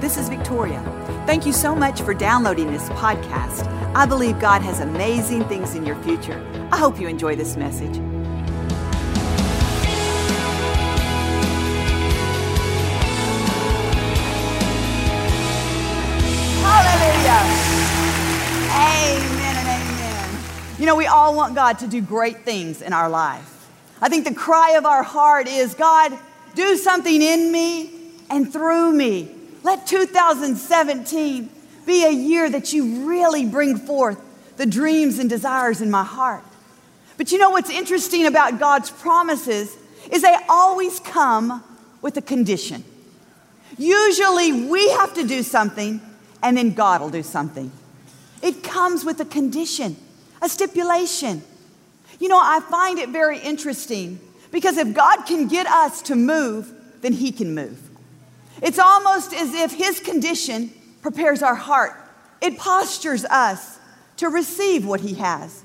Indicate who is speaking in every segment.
Speaker 1: This is Victoria. Thank you so much for downloading this podcast. I believe God has amazing things in your future. I hope you enjoy this message. Hallelujah. Amen and amen. You know, we all want God to do great things in our life. I think the cry of our heart is God, do something in me and through me. Let 2017 be a year that you really bring forth the dreams and desires in my heart. But you know what's interesting about God's promises is they always come with a condition. Usually we have to do something and then God will do something. It comes with a condition, a stipulation. You know, I find it very interesting because if God can get us to move, then He can move. It's almost as if His condition prepares our heart, it postures us to receive what He has.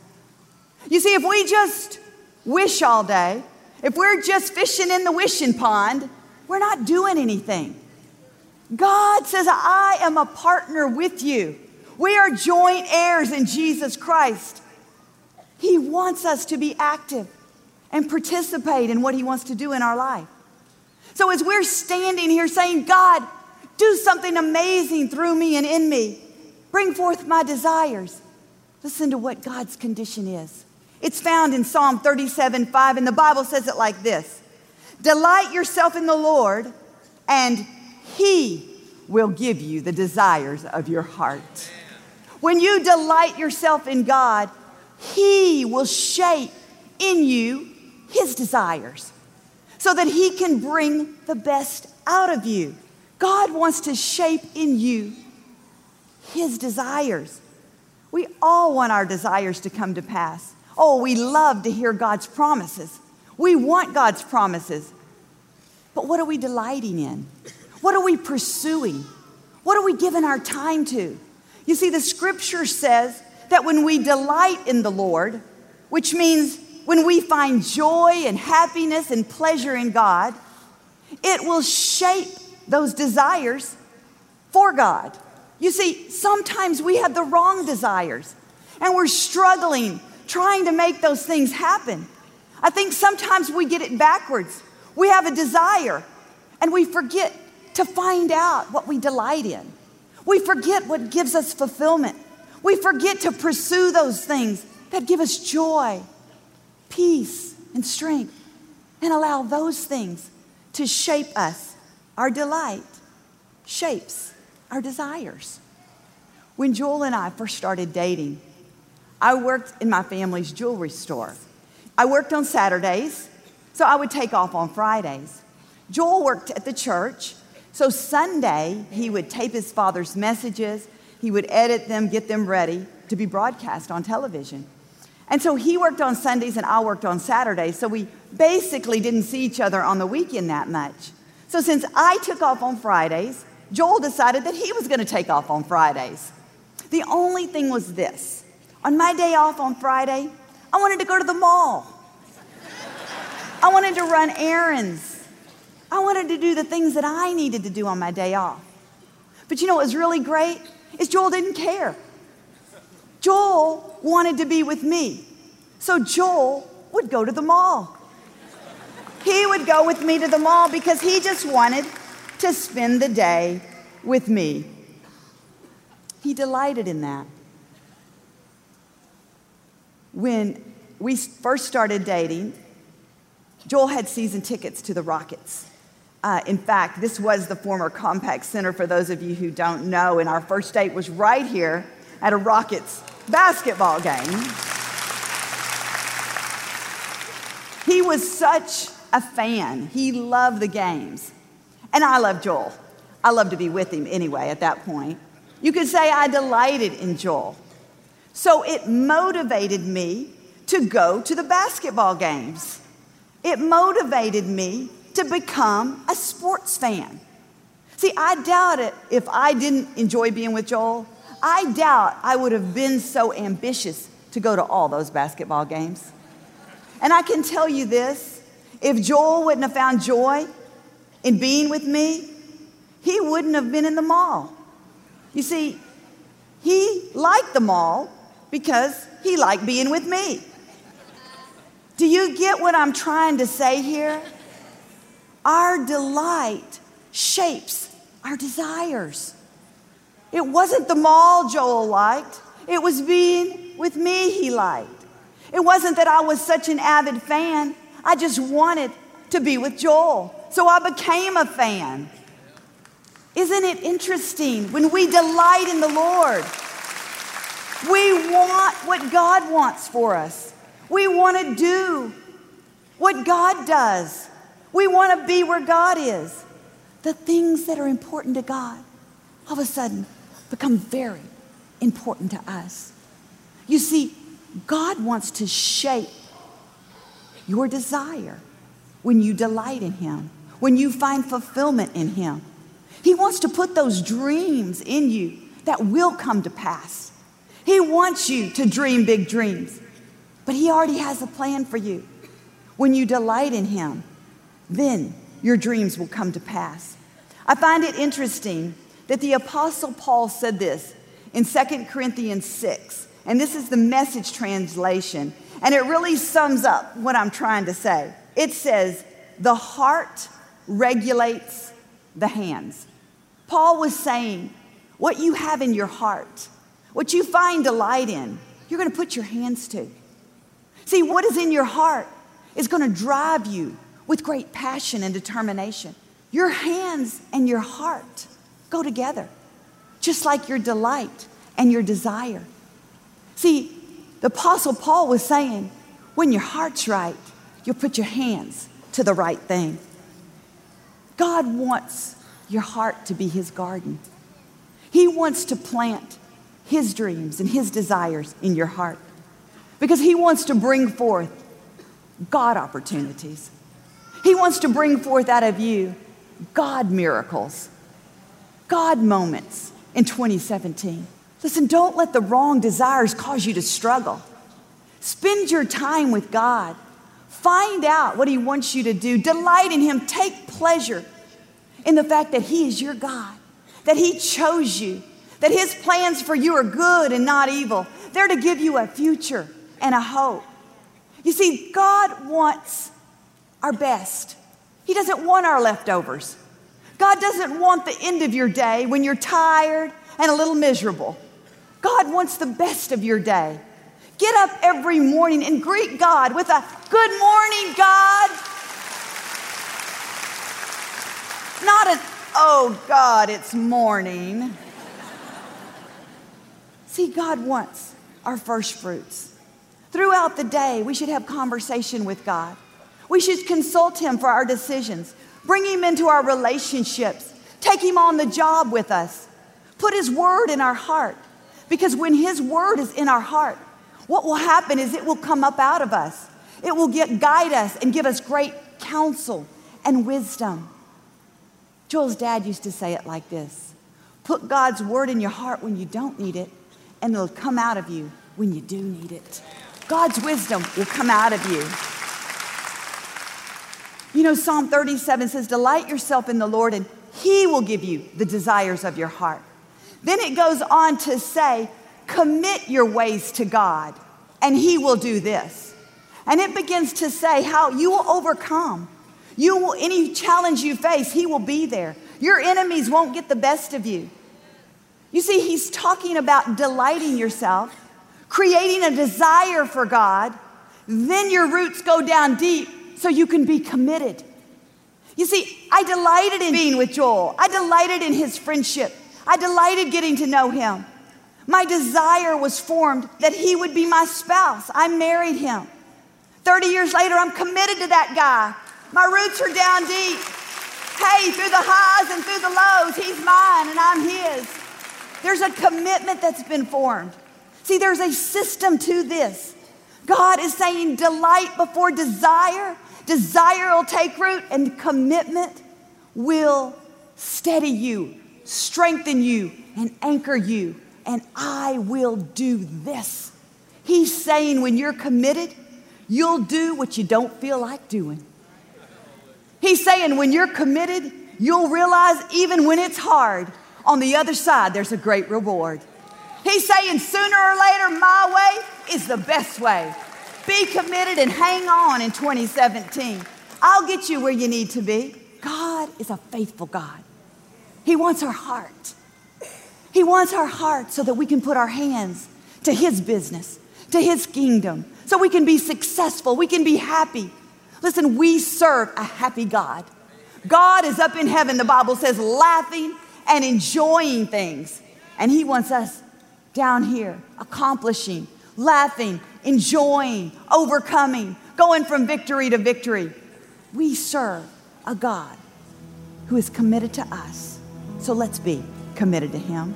Speaker 1: You see, if we just wish all day, if we're just fishing in the wishing pond, we're not doing anything. God says, I am a partner with you. We are joint heirs in Jesus Christ. He wants us to be active and participate in what He wants to do in our life. So, as we're standing here saying, God, do something amazing through me and in me, bring forth my desires, listen to what God's condition is. It's found in Psalm 37 5, and the Bible says it like this Delight yourself in the Lord, and He will give you the desires of your heart. When you delight yourself in God, He will shape in you His desires so that He can bring the best out of you. God wants to shape in you His desires. We all want our desires to come to pass. Oh, we love to hear God's promises. We want God's promises. But what are we delighting in? What are we pursuing? What are we giving our time to? You see, the scripture says that when we delight in the Lord, which means when we find joy and happiness and pleasure in God, it will shape those desires for God. You see, sometimes we have the wrong desires and we're struggling trying to make those things happen. I think sometimes we get it backwards. We have a desire and we forget to find out what we delight in. We forget what gives us fulfillment. We forget to pursue those things that give us joy, peace, and strength, and allow those things to shape us. Our delight shapes our desires. When Joel and I first started dating, I worked in my family's jewelry store. I worked on Saturdays, so I would take off on Fridays. Joel worked at the church, so Sunday he would tape his father's messages, he would edit them, get them ready to be broadcast on television. And so he worked on Sundays and I worked on Saturdays, so we basically didn't see each other on the weekend that much. So since I took off on Fridays, Joel decided that he was going to take off on Fridays. The only thing was this on my day off on Friday, I wanted to go to the mall. I wanted to run errands. I wanted to do the things that I needed to do on my day off. But you know what was really great? Is Joel didn't care. Joel wanted to be with me. So Joel would go to the mall. He would go with me to the mall because he just wanted to spend the day with me. He delighted in that when we first started dating, Joel had season tickets to the Rockets. Uh, in fact, this was the former Compaq Center for those of you who don't know, and our first date was right here at a Rockets basketball game. He was such a fan. He loved the games. And I love Joel. I love to be with him anyway at that point. You could say I delighted in Joel. So it motivated me to go to the basketball games. It motivated me to become a sports fan. See, I doubt it if I didn't enjoy being with Joel. I doubt I would have been so ambitious to go to all those basketball games. And I can tell you this if Joel wouldn't have found joy in being with me, he wouldn't have been in the mall. You see, he liked the mall because he liked being with me. Do you get what I'm trying to say here? Our delight shapes our desires. It wasn't the mall Joel liked, it was being with me he liked. It wasn't that I was such an avid fan, I just wanted to be with Joel. So I became a fan. Isn't it interesting when we delight in the Lord? We want what God wants for us. We want to do what God does. We want to be where God is. The things that are important to God all of a sudden become very important to us. You see, God wants to shape your desire when you delight in Him, when you find fulfillment in Him. He wants to put those dreams in you that will come to pass. He wants you to dream big dreams, but He already has a plan for you. When you delight in Him, then your dreams will come to pass. I find it interesting that the Apostle Paul said this in 2 Corinthians 6, and this is the message translation, and it really sums up what I'm trying to say. It says, The heart regulates the hands. Paul was saying, What you have in your heart, what you find delight in, you're going to put your hands to. See, what is in your heart is going to drive you with great passion and determination. Your hands and your heart go together, just like your delight and your desire. See, the Apostle Paul was saying, when your heart's right, you'll put your hands to the right thing. God wants your heart to be His garden. He wants to plant His dreams and His desires in your heart because He wants to bring forth God opportunities. He wants to bring forth out of you God miracles, God moments in 2017. Listen, don't let the wrong desires cause you to struggle. Spend your time with God. Find out what He wants you to do. Delight in Him. Take pleasure in the fact that He is your God, that He chose you, that His plans for you are good and not evil. They're to give you a future and a hope. You see, God wants our best, He doesn't want our leftovers. God doesn't want the end of your day when you're tired and a little miserable. God wants the best of your day. Get up every morning and greet God with a good morning, God. Not an, oh God, it's morning. See, God wants our first fruits. Throughout the day, we should have conversation with God. We should consult Him for our decisions, bring Him into our relationships, take Him on the job with us, put His word in our heart. Because when His word is in our heart, what will happen is it will come up out of us. It will get, guide us and give us great counsel and wisdom. Joel's dad used to say it like this Put God's word in your heart when you don't need it, and it'll come out of you when you do need it. God's wisdom will come out of you. Know, Psalm 37 says, Delight yourself in the Lord, and He will give you the desires of your heart. Then it goes on to say, Commit your ways to God, and He will do this. And it begins to say how you will overcome. You will, any challenge you face, He will be there. Your enemies won't get the best of you. You see, He's talking about delighting yourself, creating a desire for God. Then your roots go down deep so you can be committed. You see, I delighted in being with Joel, I delighted in his friendship, I delighted getting to know him. My desire was formed that he would be my spouse. I married him. 30 years later, I'm committed to that guy. My roots are down deep. Hey, through the highs and through the lows, he's mine and I'm his. There's a commitment that's been formed. See, there's a system to this. God is saying delight before desire. Desire will take root, and commitment will steady you, strengthen you, and anchor you and I will do this. He's saying when you're committed, you'll do what you don't feel like doing. He's saying when you're committed, you'll realize even when it's hard, on the other side, there's a great reward. He's saying sooner or later, my way is the best way. Be committed and hang on in 2017. I'll get you where you need to be. God is a faithful God. He wants our heart. He wants our heart so that we can put our hands to His business, to His kingdom, so we can be successful, we can be happy. Listen, we serve a happy God. God is up in heaven, the Bible says, laughing and enjoying things. And He wants us down here accomplishing, laughing, enjoying, overcoming, going from victory to victory. We serve a God who is committed to us. So let's be committed to Him.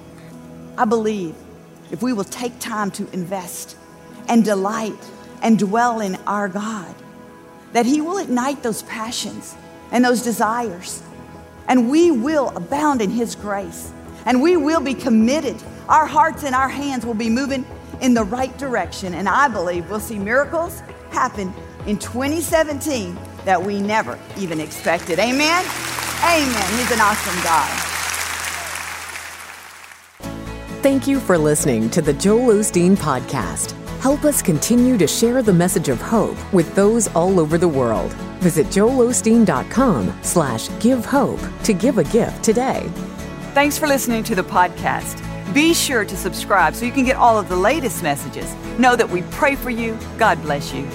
Speaker 1: I believe if we will take time to invest and delight and dwell in our God, that He will ignite those passions and those desires. And we will abound in His grace. And we will be committed. Our hearts and our hands will be moving in the right direction. And I believe we'll see miracles happen in 2017 that we never even expected. Amen? Amen. He's an awesome God.
Speaker 2: Thank you for listening to the Joel Osteen Podcast. Help us continue to share the message of hope with those all over the world. Visit joelosteen.com slash give hope to give a gift today.
Speaker 1: Thanks for listening to the podcast. Be sure to subscribe so you can get all of the latest messages. Know that we pray for you. God bless you.